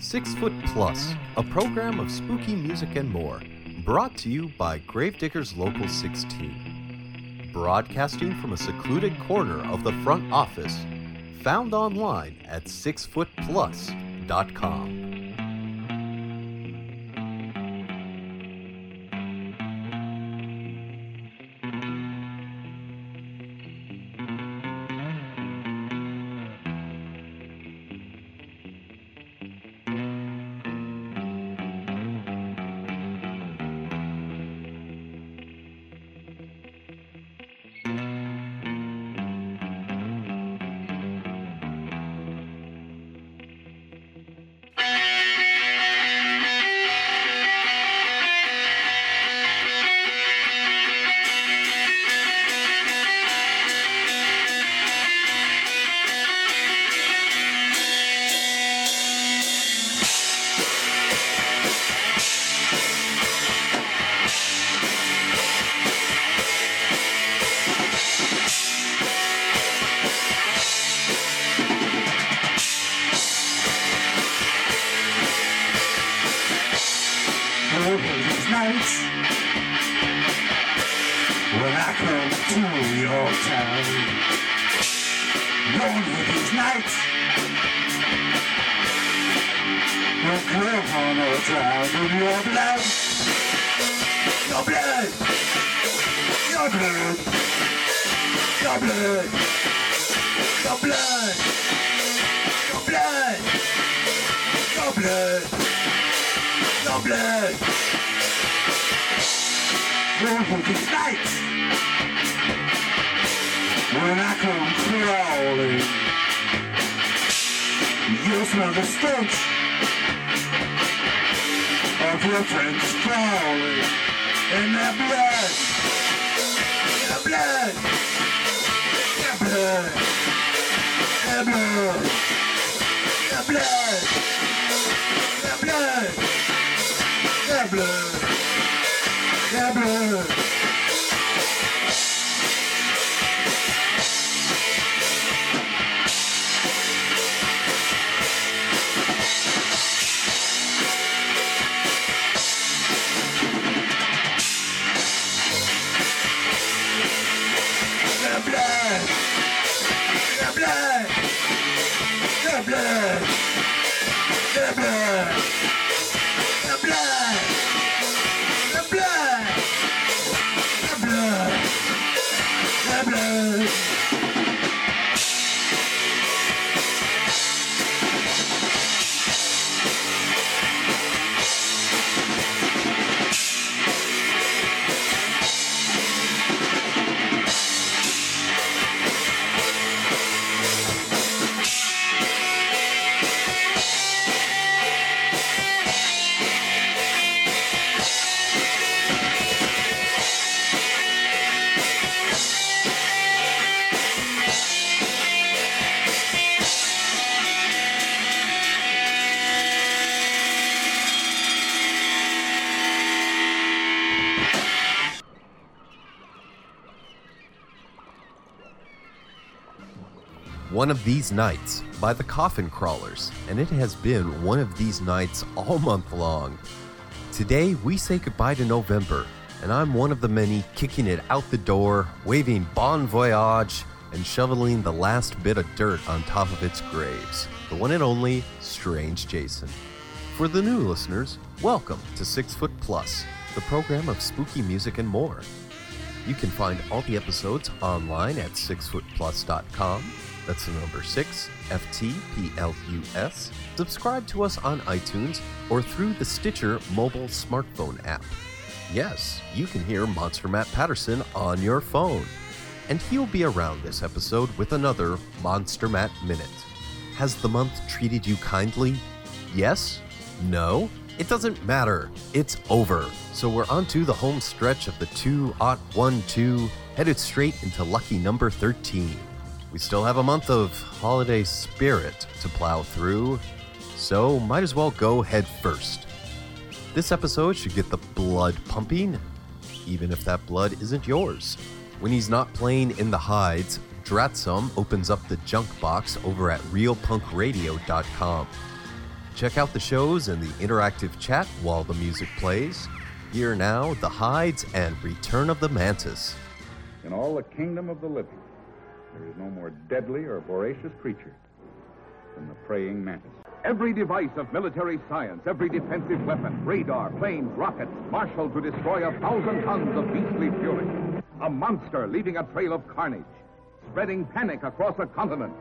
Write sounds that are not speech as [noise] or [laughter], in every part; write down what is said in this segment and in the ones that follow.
Six Foot Plus, a program of spooky music and more, brought to you by Gravediggers Local 16. Broadcasting from a secluded corner of the front office, found online at sixfootplus.com. La blood. La blood. La blood. La blood. La bleue Savage! These Nights by the Coffin Crawlers, and it has been one of these nights all month long. Today, we say goodbye to November, and I'm one of the many kicking it out the door, waving bon voyage, and shoveling the last bit of dirt on top of its graves. The one and only Strange Jason. For the new listeners, welcome to Six Foot Plus, the program of spooky music and more. You can find all the episodes online at sixfootplus.com. That's the number 6, FTPLUS. Subscribe to us on iTunes or through the Stitcher mobile smartphone app. Yes, you can hear Monster Matt Patterson on your phone. And he'll be around this episode with another Monster Matt Minute. Has the month treated you kindly? Yes? No? It doesn't matter. It's over. So we're on to the home stretch of the 2 ot 1 2, headed straight into lucky number 13. We still have a month of holiday spirit to plow through, so might as well go head first. This episode should get the blood pumping, even if that blood isn't yours. When he's not playing in the hides, Dratsum opens up the junk box over at realpunkradio.com. Check out the shows and the interactive chat while the music plays. Here now, The Hides and Return of the Mantis. In all the kingdom of the living, there is no more deadly or voracious creature than the praying mantis. Every device of military science, every defensive weapon, radar, planes, rockets, marshaled to destroy a thousand tons of beastly fury. A monster leaving a trail of carnage, spreading panic across a continent.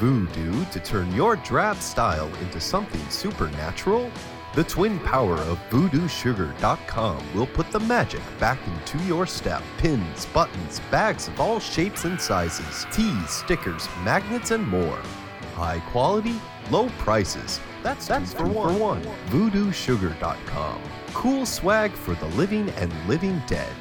Voodoo to turn your drab style into something supernatural? The twin power of VoodooSugar.com will put the magic back into your step. Pins, buttons, bags of all shapes and sizes, tees, stickers, magnets, and more. High quality, low prices. That's, That's for one. for one. VoodooSugar.com. Cool swag for the living and living dead.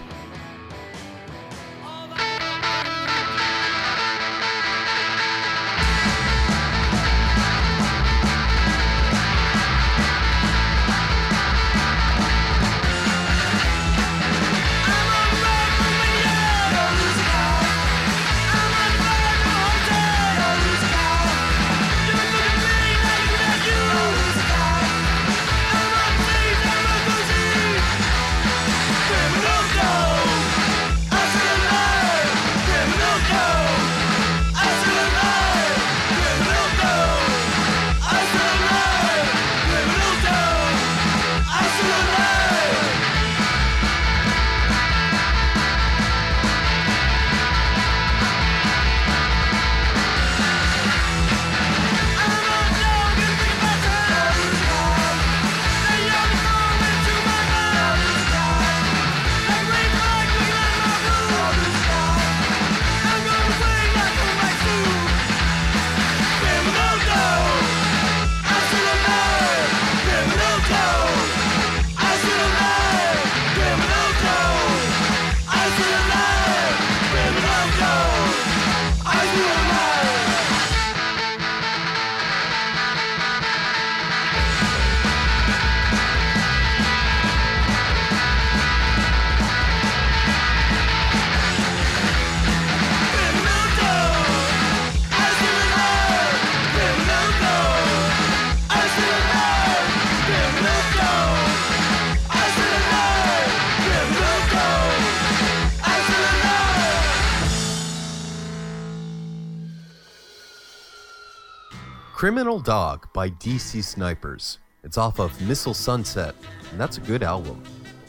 Criminal Dog by DC Snipers. It's off of Missile Sunset, and that's a good album.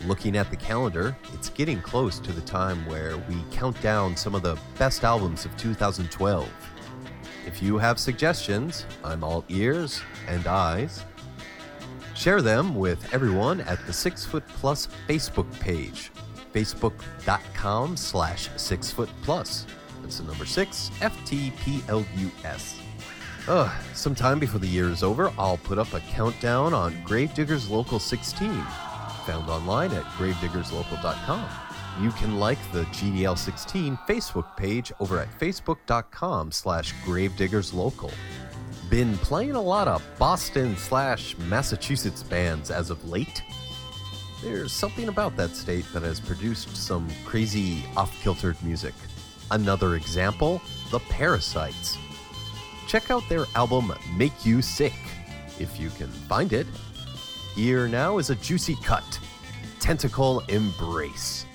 Looking at the calendar, it's getting close to the time where we count down some of the best albums of 2012. If you have suggestions, I'm all ears and eyes. Share them with everyone at the Six Foot Plus Facebook page, facebook.com slash six foot plus. That's the number six, F T P L U S. Ugh, sometime before the year is over, I'll put up a countdown on Gravediggers Local 16, found online at gravediggerslocal.com. You can like the GDL16 Facebook page over at facebook.com slash gravediggerslocal. Been playing a lot of Boston slash Massachusetts bands as of late. There's something about that state that has produced some crazy off-kiltered music. Another example, the Parasites check out their album Make You Sick, if you can find it. Here now is a juicy cut Tentacle Embrace.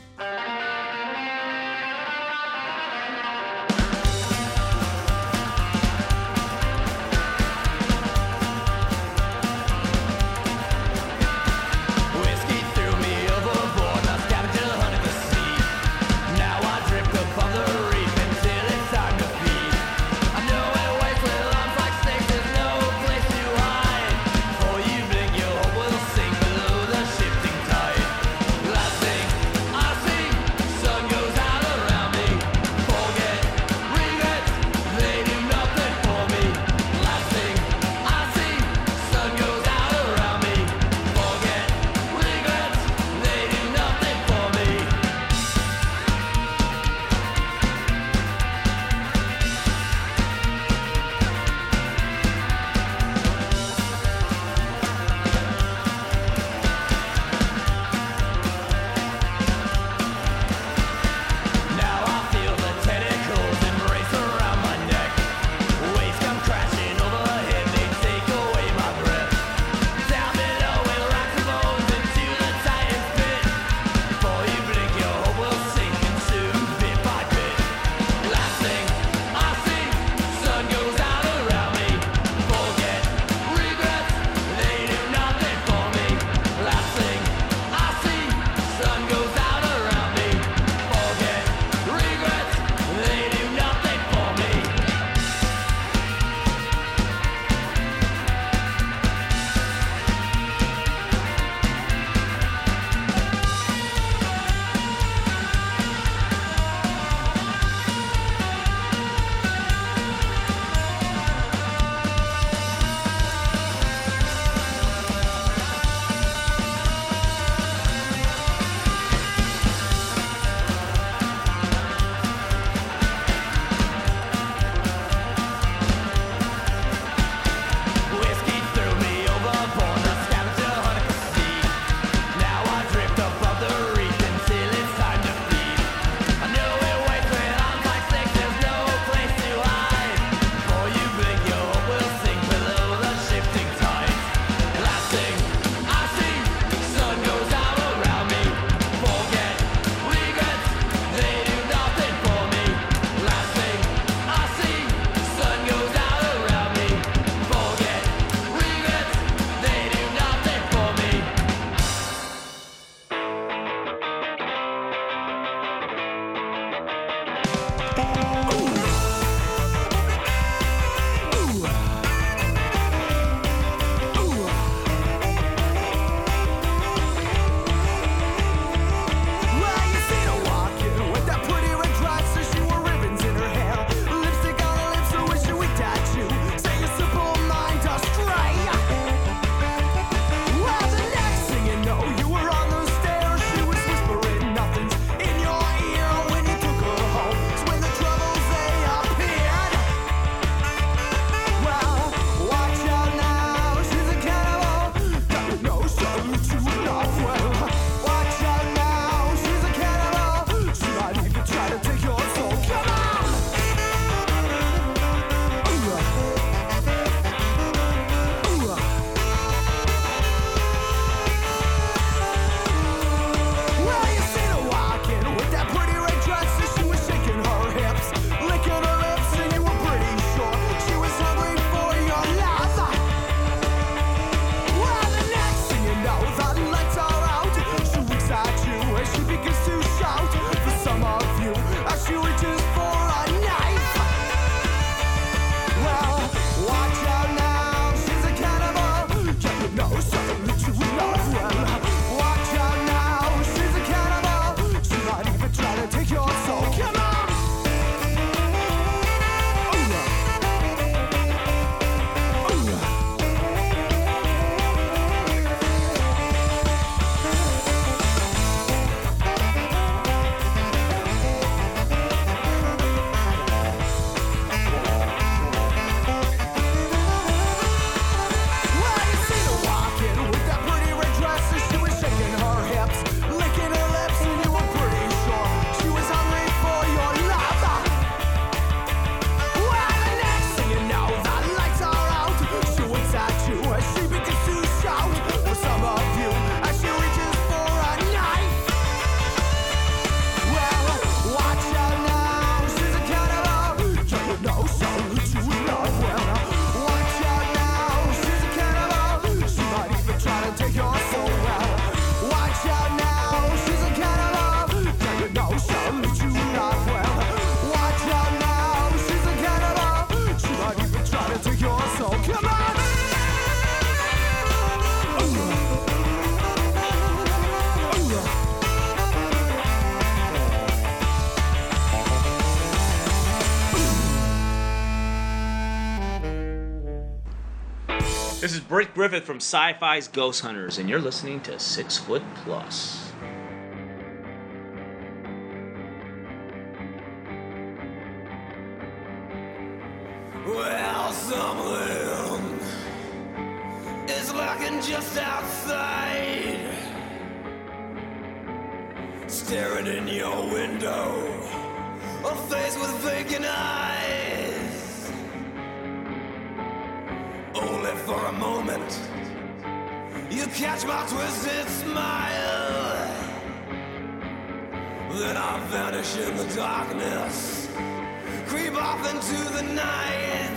Britt Griffith from Sci Fi's Ghost Hunters, and you're listening to Six Foot Plus. Vanish in the darkness creep off into the night.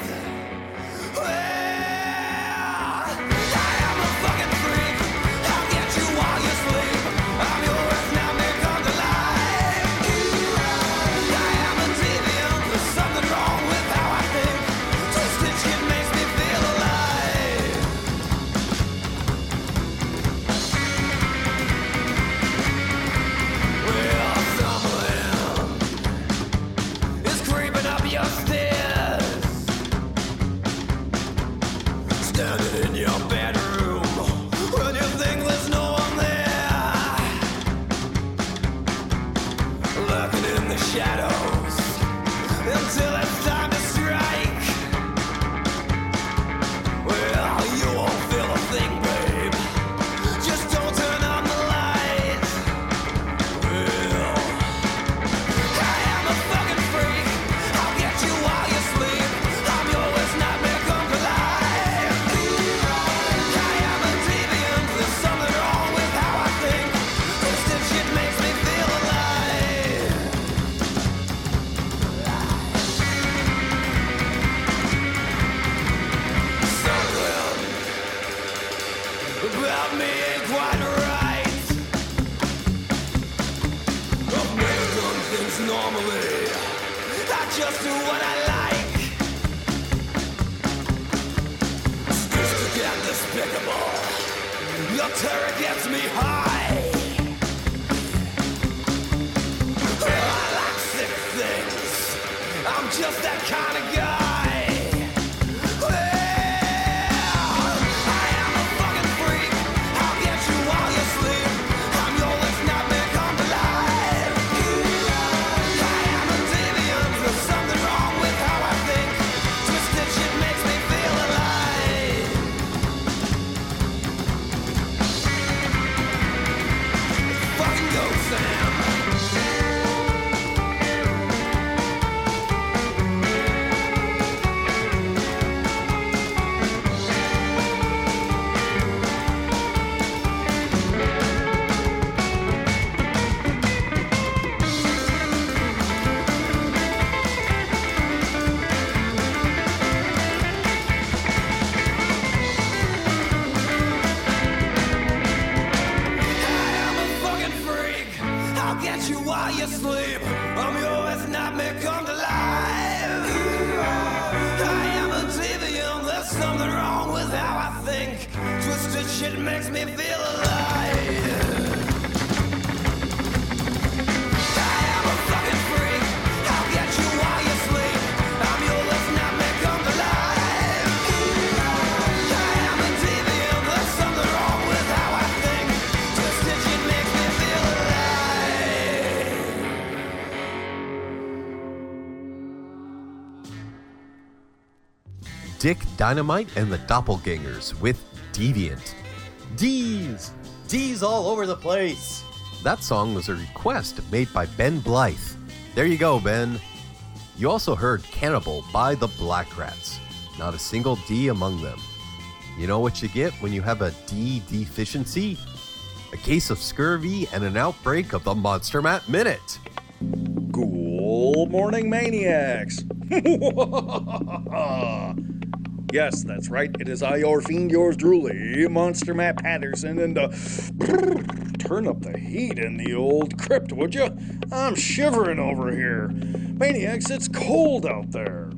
Dick Dynamite and the Doppelgangers with Deviant. D's! D's all over the place! That song was a request made by Ben Blythe. There you go, Ben. You also heard Cannibal by the Black Rats. Not a single D among them. You know what you get when you have a D deficiency? A case of scurvy and an outbreak of the Monster Matt Minute. Good morning, maniacs! [laughs] [laughs] yes, that's right. It is I, your fiend, yours truly, Monster Matt Patterson, and uh, turn up the heat in the old crypt, would you? I'm shivering over here. Maniacs, it's cold out there.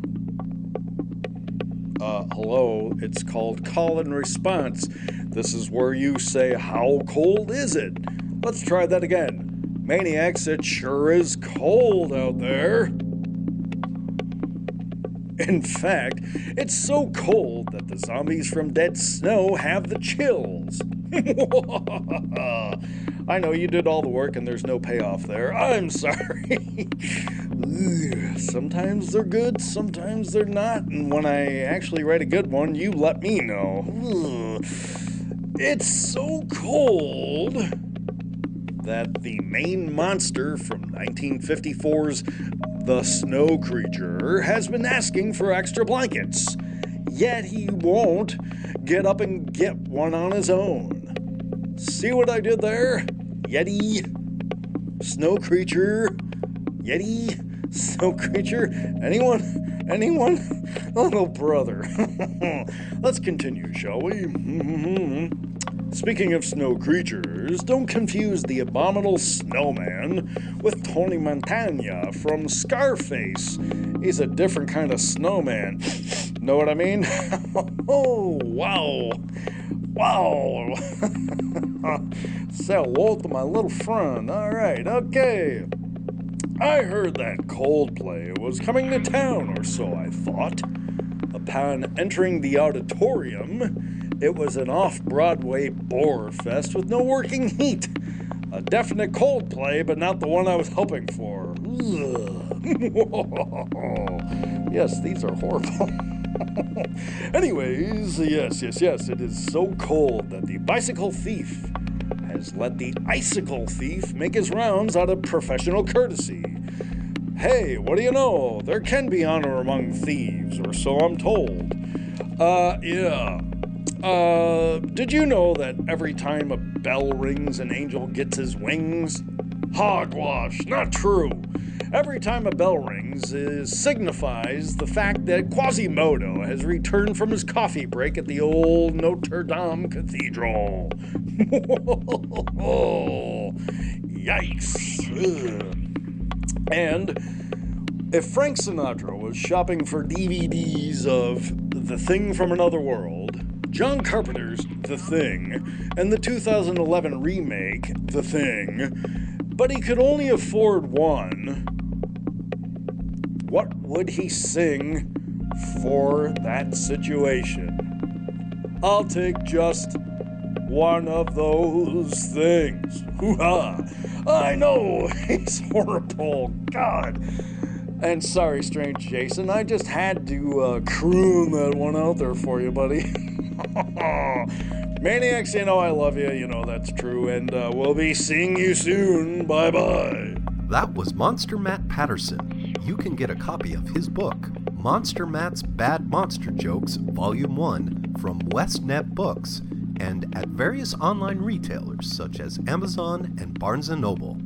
Uh, hello, it's called call and response. This is where you say, How cold is it? Let's try that again. Maniacs, it sure is cold out there. [laughs] In fact, it's so cold that the zombies from Dead Snow have the chills. [laughs] I know you did all the work and there's no payoff there. I'm sorry. [laughs] Sometimes they're good, sometimes they're not, and when I actually write a good one, you let me know. [sighs] It's so cold that the main monster from 1954's The Snow Creature has been asking for extra blankets. Yet he won't get up and get one on his own. See what I did there? Yeti, Snow Creature, Yeti, Snow Creature. Anyone? Anyone? [laughs] Oh, brother. [laughs] Let's continue, shall we? [laughs] Speaking of snow creatures, don't confuse the abominable snowman with Tony Montana from Scarface. He's a different kind of snowman. [laughs] Know what I mean? [laughs] oh, wow. Wow. [laughs] Say hello to my little friend. All right, okay. I heard that Coldplay was coming to town, or so I thought. Upon entering the auditorium, it was an off Broadway bore fest with no working heat. A definite Coldplay, but not the one I was hoping for. [laughs] Yes, these are horrible. [laughs] Anyways, yes, yes, yes, it is so cold that the bicycle thief has let the icicle thief make his rounds out of professional courtesy. Hey, what do you know? There can be honor among thieves, or so I'm told. Uh, yeah. Uh, did you know that every time a bell rings, an angel gets his wings? Hogwash, not true. Every time a bell rings is signifies the fact that Quasimodo has returned from his coffee break at the old Notre Dame Cathedral. [laughs] Yikes. Ugh. And if Frank Sinatra was shopping for DVDs of The Thing from Another World, John Carpenter's The Thing, and the 2011 remake The Thing, but he could only afford one, what would he sing for that situation? I'll take just one of those things. Hoo-ha! I know [laughs] he's horrible. God. And sorry, strange Jason, I just had to uh, croon that one out there for you, buddy. [laughs] [laughs] Maniacs, you know I love you. You know that's true, and uh, we'll be seeing you soon. Bye bye. That was Monster Matt Patterson. You can get a copy of his book, Monster Matt's Bad Monster Jokes, Volume 1, from Westnet Books and at various online retailers such as Amazon and Barnes & Noble.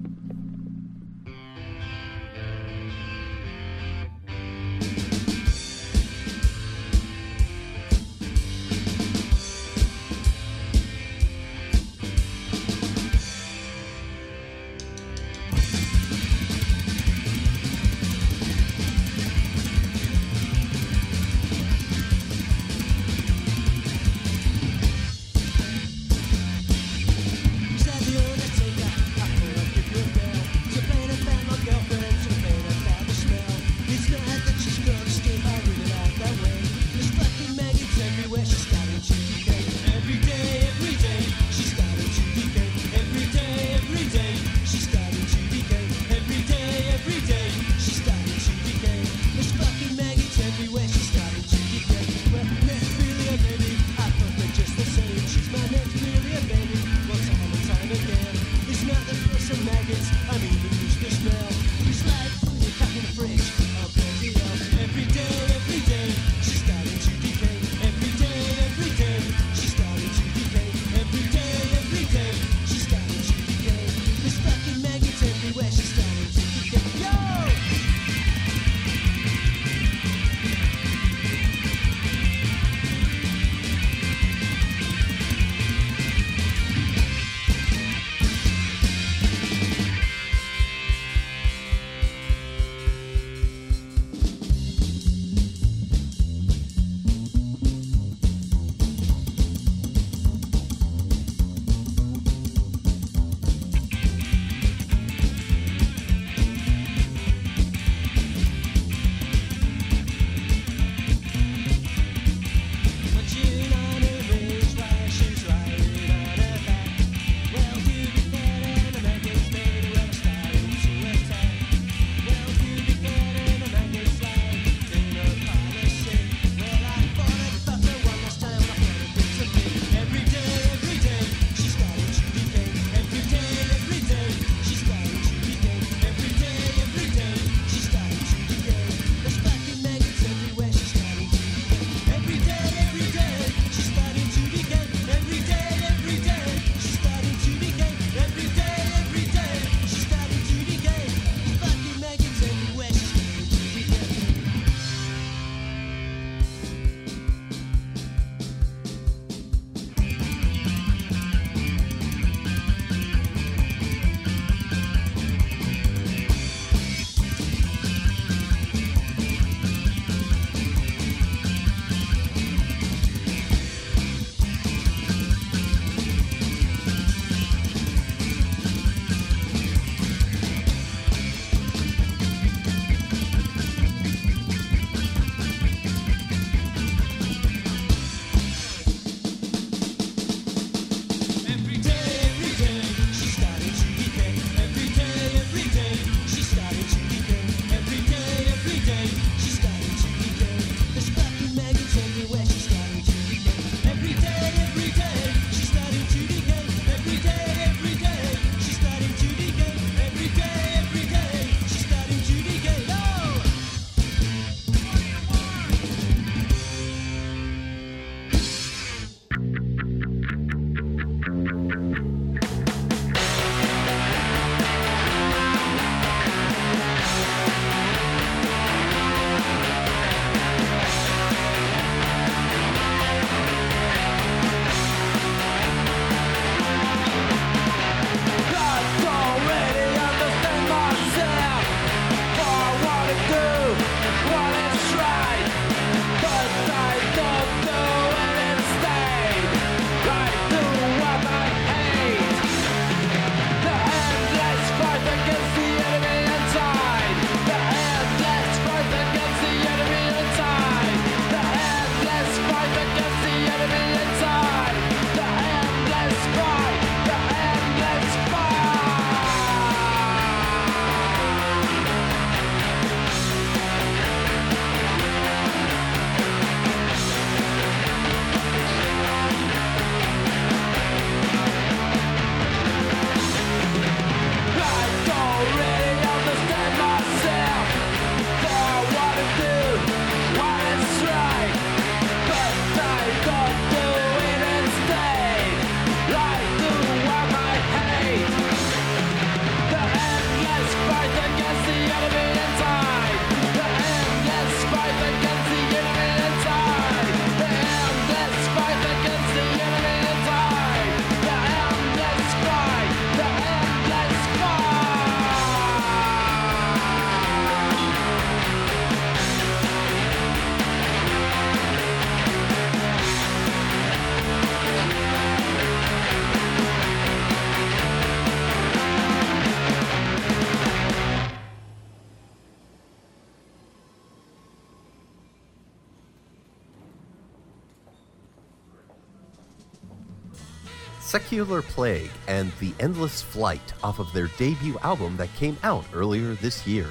Secular Plague and The Endless Flight off of their debut album that came out earlier this year.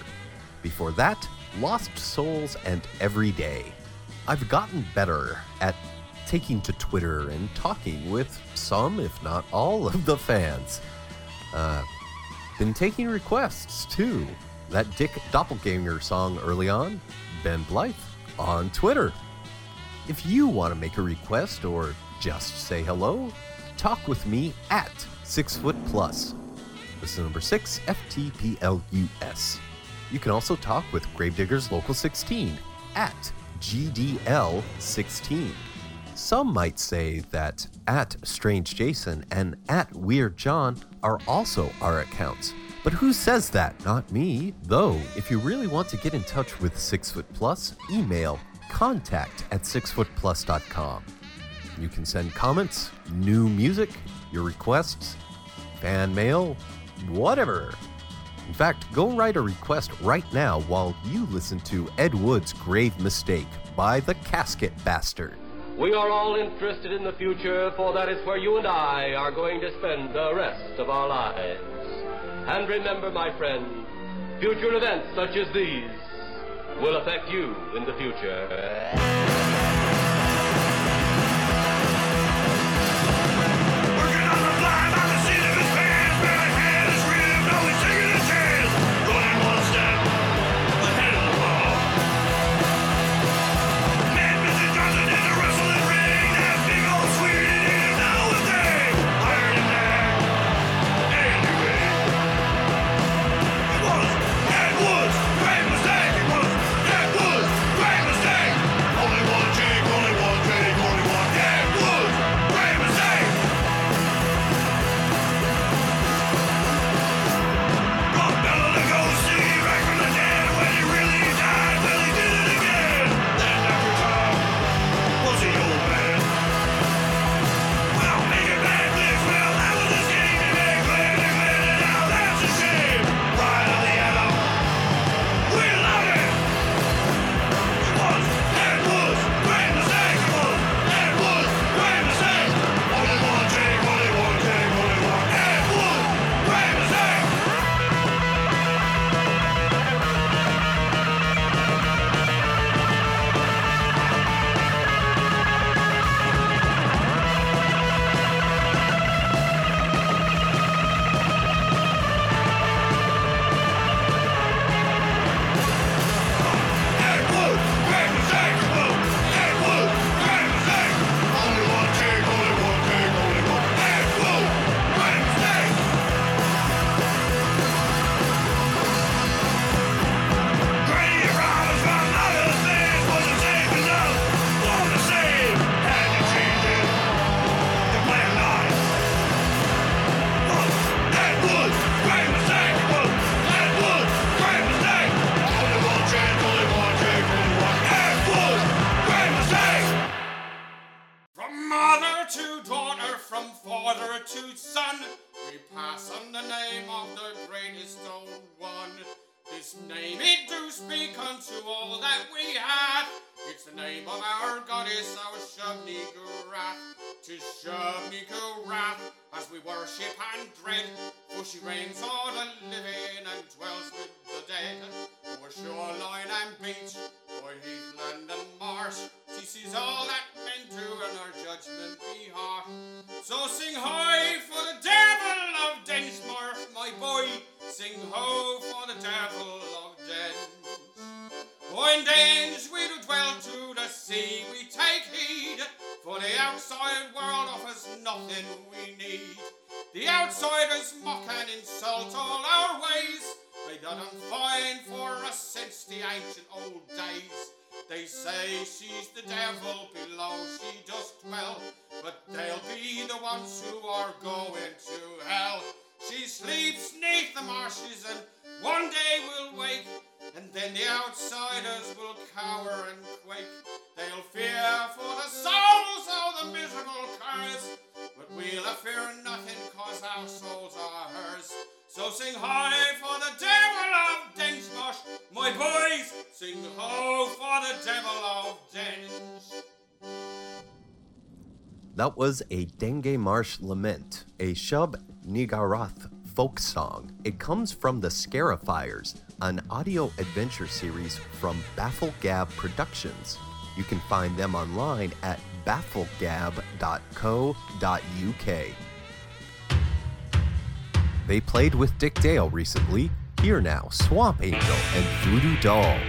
Before that, Lost Souls and Every Day. I've gotten better at taking to Twitter and talking with some, if not all, of the fans. Uh, been taking requests too. That Dick Doppelganger song early on, Ben Blythe, on Twitter. If you want to make a request or just say hello, talk with me at Six Foot Plus. This is number six, FTPLUS. You can also talk with Gravediggers Local 16 at GDL16. Some might say that at Strange Jason and at Weird John are also our accounts. But who says that? Not me. Though, if you really want to get in touch with Six Foot Plus, email contact at sixfootplus.com. You can send comments, new music, your requests, fan mail, whatever. In fact, go write a request right now while you listen to Ed Wood's Grave Mistake by the Casket Bastard. We are all interested in the future, for that is where you and I are going to spend the rest of our lives. And remember, my friend, future events such as these will affect you in the future. That was a Denge Marsh Lament, a Shub Nigarath folk song. It comes from the Scarifiers, an audio adventure series from Bafflegab Productions. You can find them online at bafflegab.co.uk. They played with Dick Dale recently. Here now, Swamp Angel and Voodoo Doll.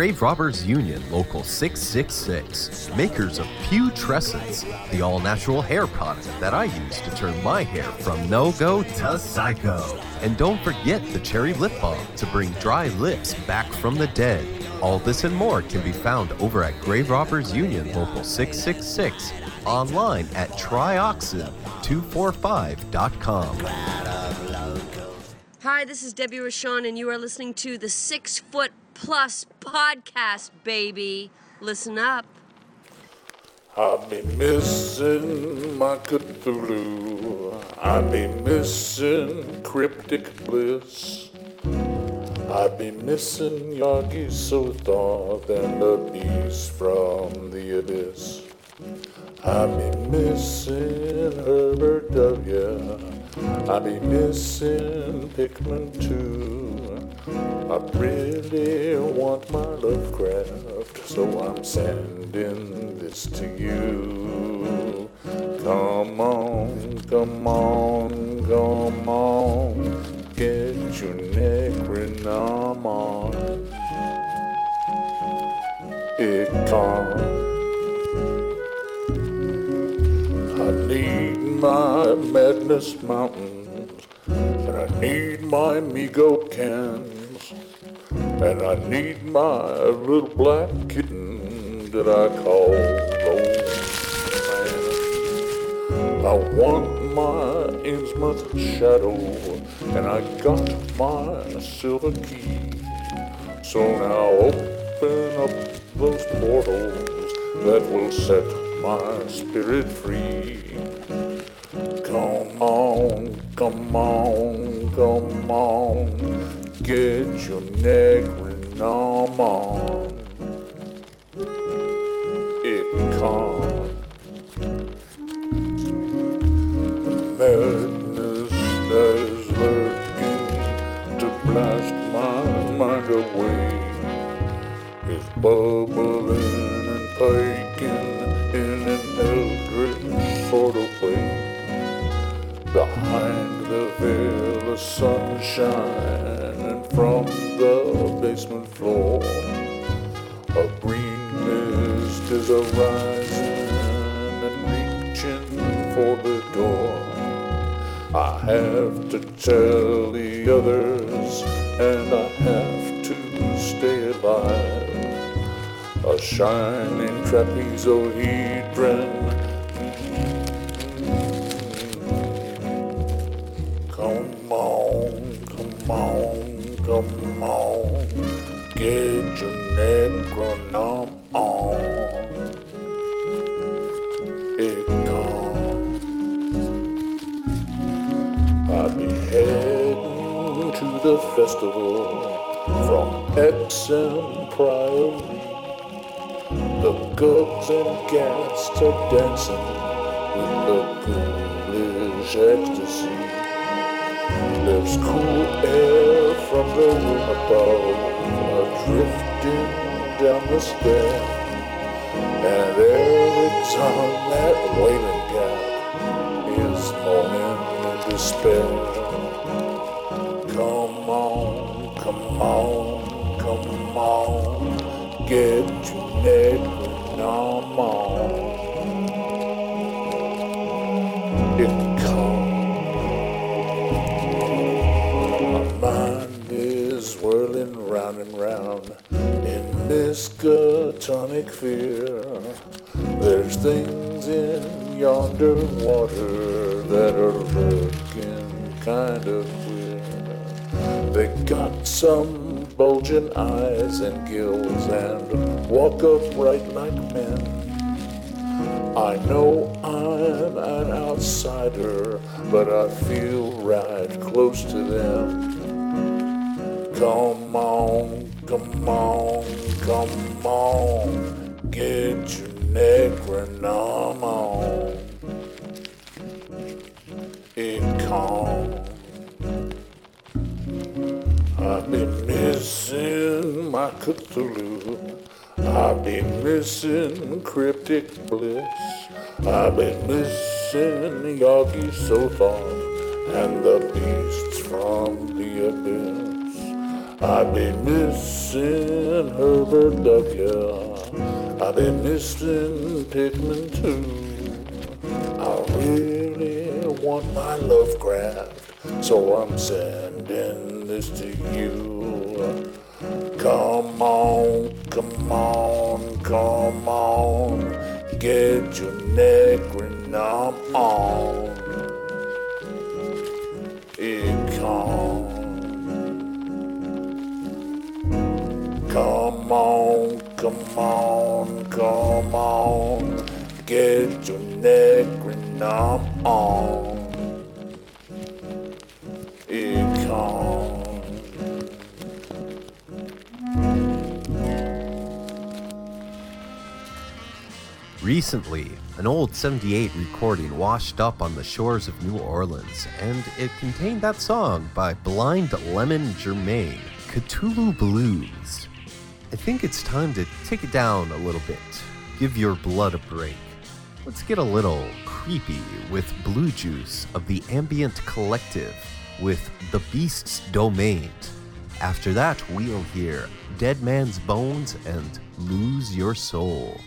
Grave Robbers Union Local 666, makers of Pew Tressets, the all natural hair product that I use to turn my hair from no go to psycho. And don't forget the cherry lip balm to bring dry lips back from the dead. All this and more can be found over at Grave Robbers Union Local 666, online at trioxin245.com. Hi, this is Debbie Rashawn, and you are listening to the Six Foot Plus podcast, baby. Listen up. I'll be missing my Cthulhu. I'll be missing cryptic bliss. I'll be missing Yog-Sothoth and the beast from the abyss. I'll be missing Herbert W. I'll be missing Pickman too. I really want my Lovecraft, so I'm sending this to you. Come on, come on, come on, get your Necronomon. It can't. I need my Madness Mountains, and I need my Mi-Go cans, and I need my little black kitten that I call old man. I want my Innsmouth shadow, and I got my silver key. So now open up those portals that will set my spirit free. Come on, come on, come on, get your Negrin on. It can't. Madness that is lurking to blast my mind away is bubbling and piking in an eldritch sort of and from the basement floor, a green mist is arising and reaching for the door. I have to tell the others, and I have to stay alive. A shining trapezohedron. Dancing with the ghoulish ecstasy. There's cool air from the room above, are drifting down the stair. And Erich Zann that wailing gap is moaning in despair. Come on, come on, come on, get your neck fear. There's things in yonder water that are looking kind of queer. They got some bulging eyes and gills and walk upright like men. I know I'm an outsider, but I feel right close to them. Come on, come on, come on, get your necronom on. It. I've been missing my Cthulhu. I've been missing cryptic bliss. I've been missing Yog-Sothoth and the beasts from the abyss. I've been missing Herbert Duckhill. I've been missing Pickman too. I really want my Lovecraft, so I'm sending this to you. Come on, come on, come on, get your necronom on. Come on, come on, come on, get your necronom on. It comes. Recently, an old 78 recording washed up on the shores of New Orleans, and it contained that song by Blind Lemon Germain, Cthulhu Blues. I think it's time to take it down a little bit, give your blood a break. Let's get a little creepy with Blue Juice of the Ambient Collective with The Beast's Domain. After that, we'll hear Dead Man's Bones and Lose Your Soul.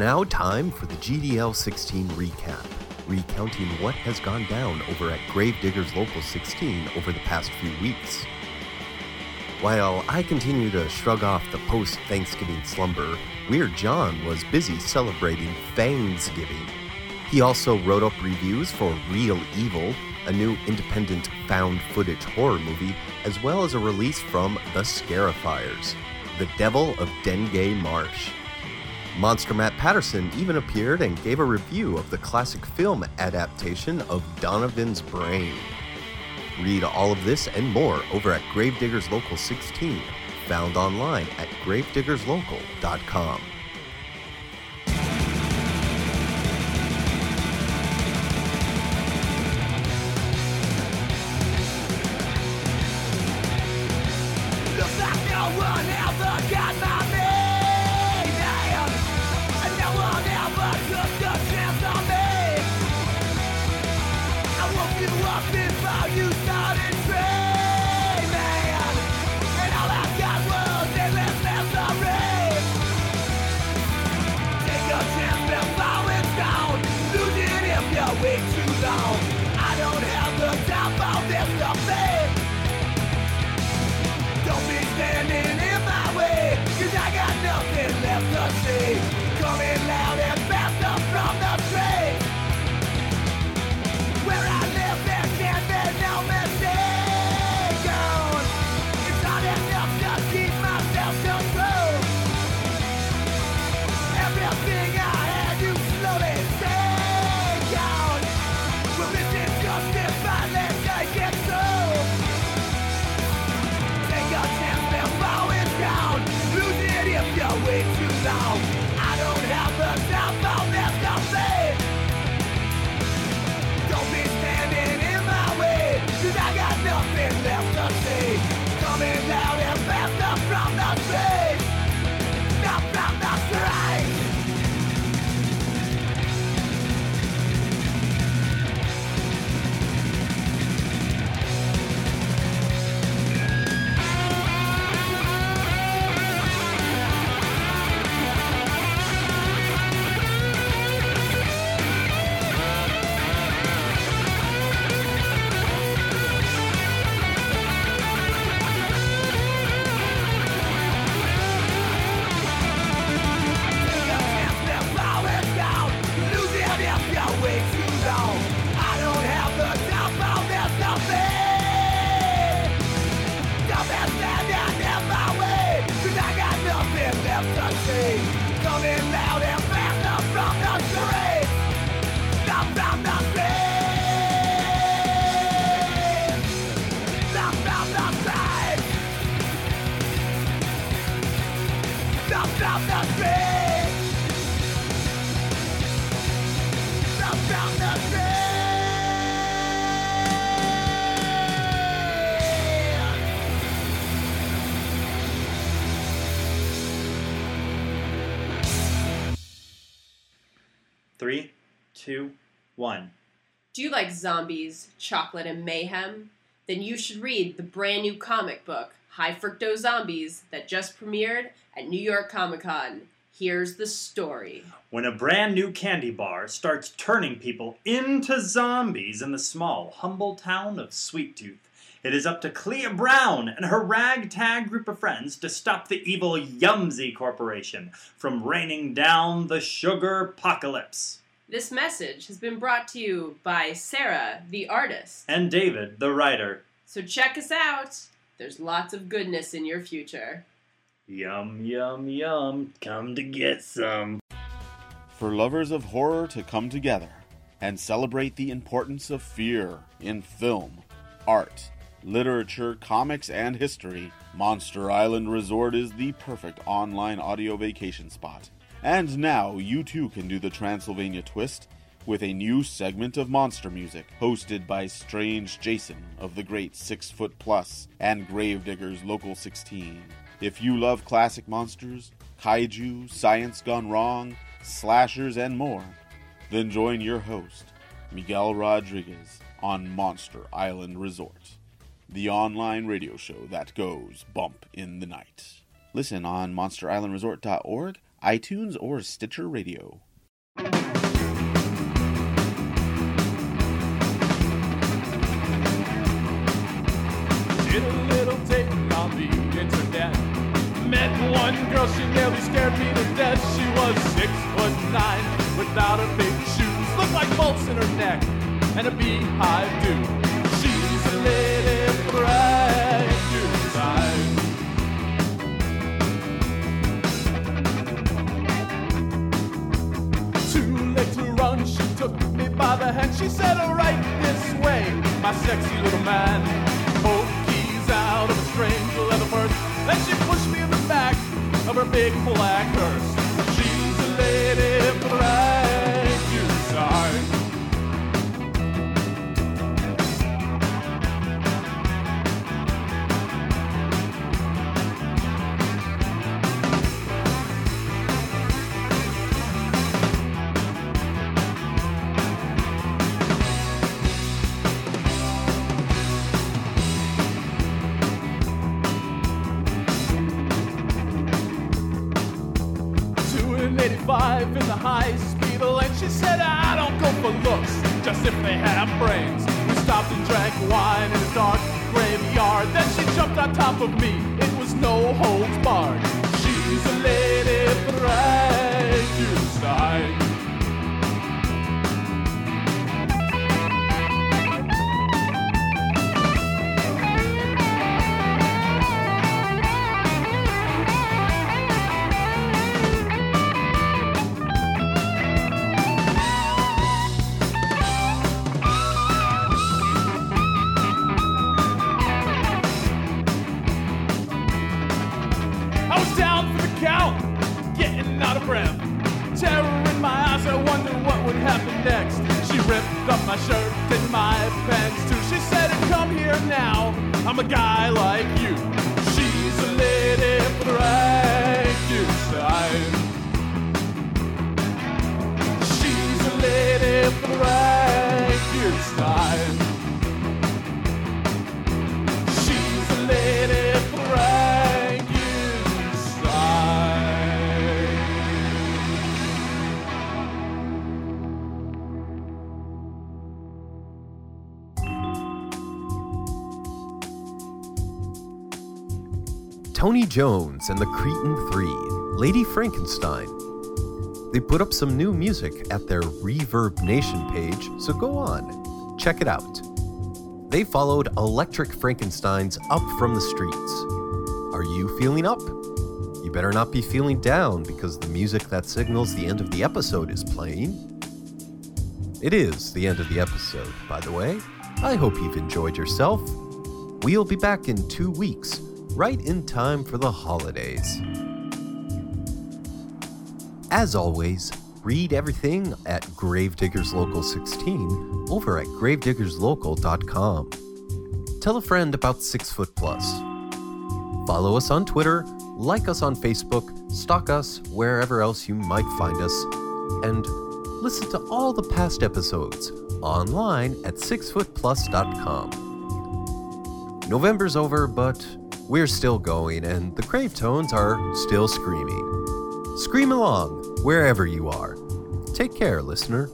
Now time for the GDL 16 recap, recounting what has gone down over at Gravediggers Local 16 over the past few weeks. While I continue to shrug off the post Thanksgiving slumber, Weird John was busy celebrating Thanksgiving. He also wrote up reviews for Real Evil, a new independent found footage horror movie, as well as a release from The Scarifiers, The Devil of Denge Marsh. Monster Matt Patterson even appeared and gave a review of the classic film adaptation of Donovan's Brain. Read all of this and more over at Gravediggers Local 16, found online at gravediggerslocal.com. way too long. I don't have the time. You like zombies, chocolate, and mayhem? Then you should read the brand new comic book, High Fructose Zombies, that just premiered at New York Comic Con. Here's the story. When a brand new candy bar starts turning people into zombies in the small, humble town of Sweet Tooth, it is up to Clea Brown and her ragtag group of friends to stop the evil Yumsy Corporation from raining down the sugar apocalypse. This message has been brought to you by Sarah, the artist. And David, the writer. So check us out. There's lots of goodness in your future. Yum, yum, yum. Come to get some. For lovers of horror to come together and celebrate the importance of fear in film, art, literature, comics, and history, Monster Island Resort is the perfect online audio vacation spot. And now you too can do the Transylvania twist with a new segment of monster music hosted by Strange Jason of the Great Six Foot Plus and Gravediggers Local 16. If you love classic monsters, kaiju, science gone wrong, slashers, and more, then join your host, Miguel Rodriguez, on Monster Island Resort, the online radio show that goes bump in the night. Listen on monsterislandresort.org, iTunes, or Stitcher Radio. Did a little dating on the internet. Met one girl, she nearly scared me to death. She was six foot nine, without her big shoes. Looked like bolts in her neck, and a beehive do. She's a lady bride late she took me by the hand. She said, "All right, this way, my sexy little man." Both keys out of a strange leather purse. Then she pushed me in the back of her big black hearse. She's a lady bride of me. Jones and the Cretan Three, Lady Frankenstein. They put up some new music at their Reverb Nation page, so go on, check it out. They followed Electric Frankenstein's Up from the Streets. Are you feeling up? You better not be feeling down because the music that signals the end of the episode is playing. It is the end of the episode, by the way. I hope you've enjoyed yourself. We'll be back in two weeks, right in time for the holidays. As always, read everything at Gravediggers Local 16 over at gravediggerslocal.com. Tell a friend about Six Foot Plus. Follow us on Twitter, like us on Facebook, stalk us wherever else you might find us, and listen to all the past episodes online at sixfootplus.com. November's over, but we're still going, and the Crave Tones are still screaming. Scream along, wherever you are. Take care, listener.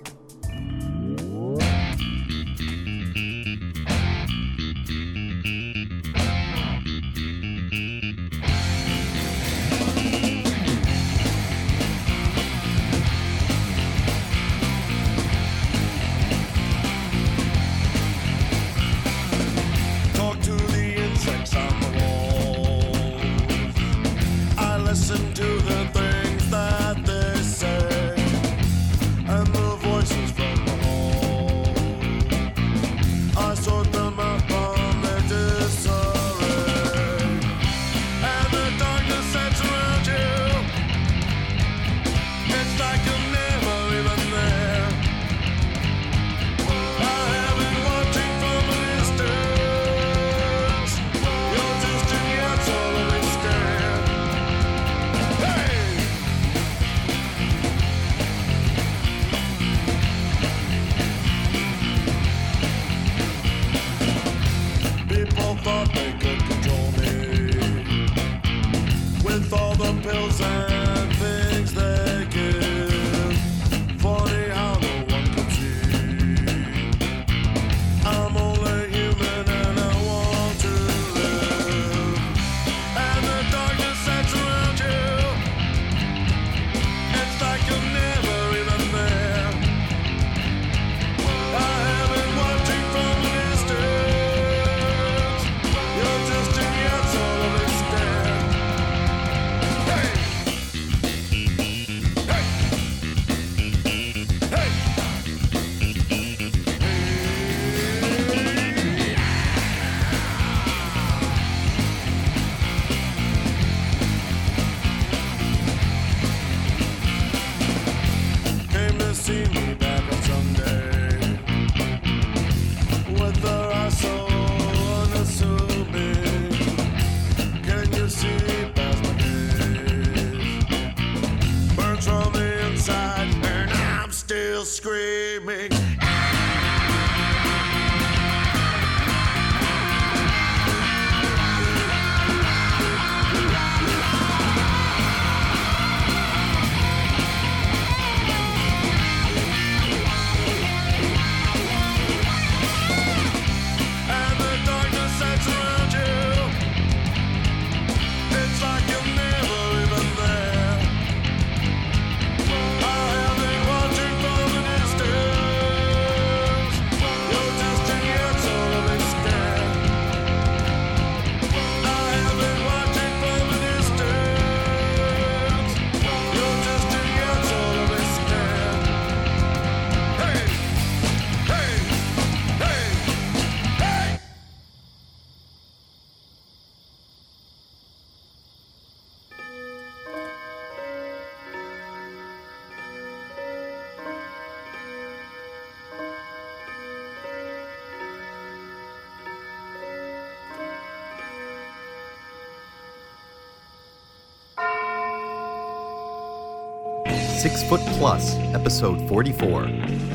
Six Foot Plus, Episode 44.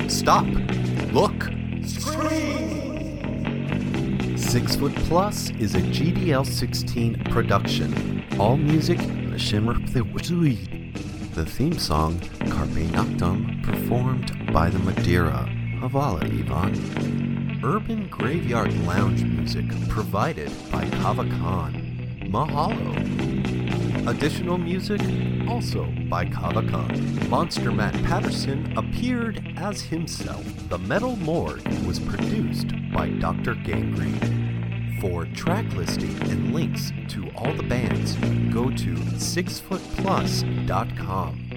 Stop! Look! Scream! Six Foot Plus is a GDL 16 production. All music, the Shimmer The theme song, Carpe Noctem, performed by the Madeira, Havala Ivan. Urban Graveyard Lounge music provided by Kava Khan. Mahalo! Additional music also by Kavakan. Monster Matt Patterson appeared as himself. The Metal Morgue was produced by Dr. Gangrene. For track listing and links to all the bands, go to sixfootplus.com.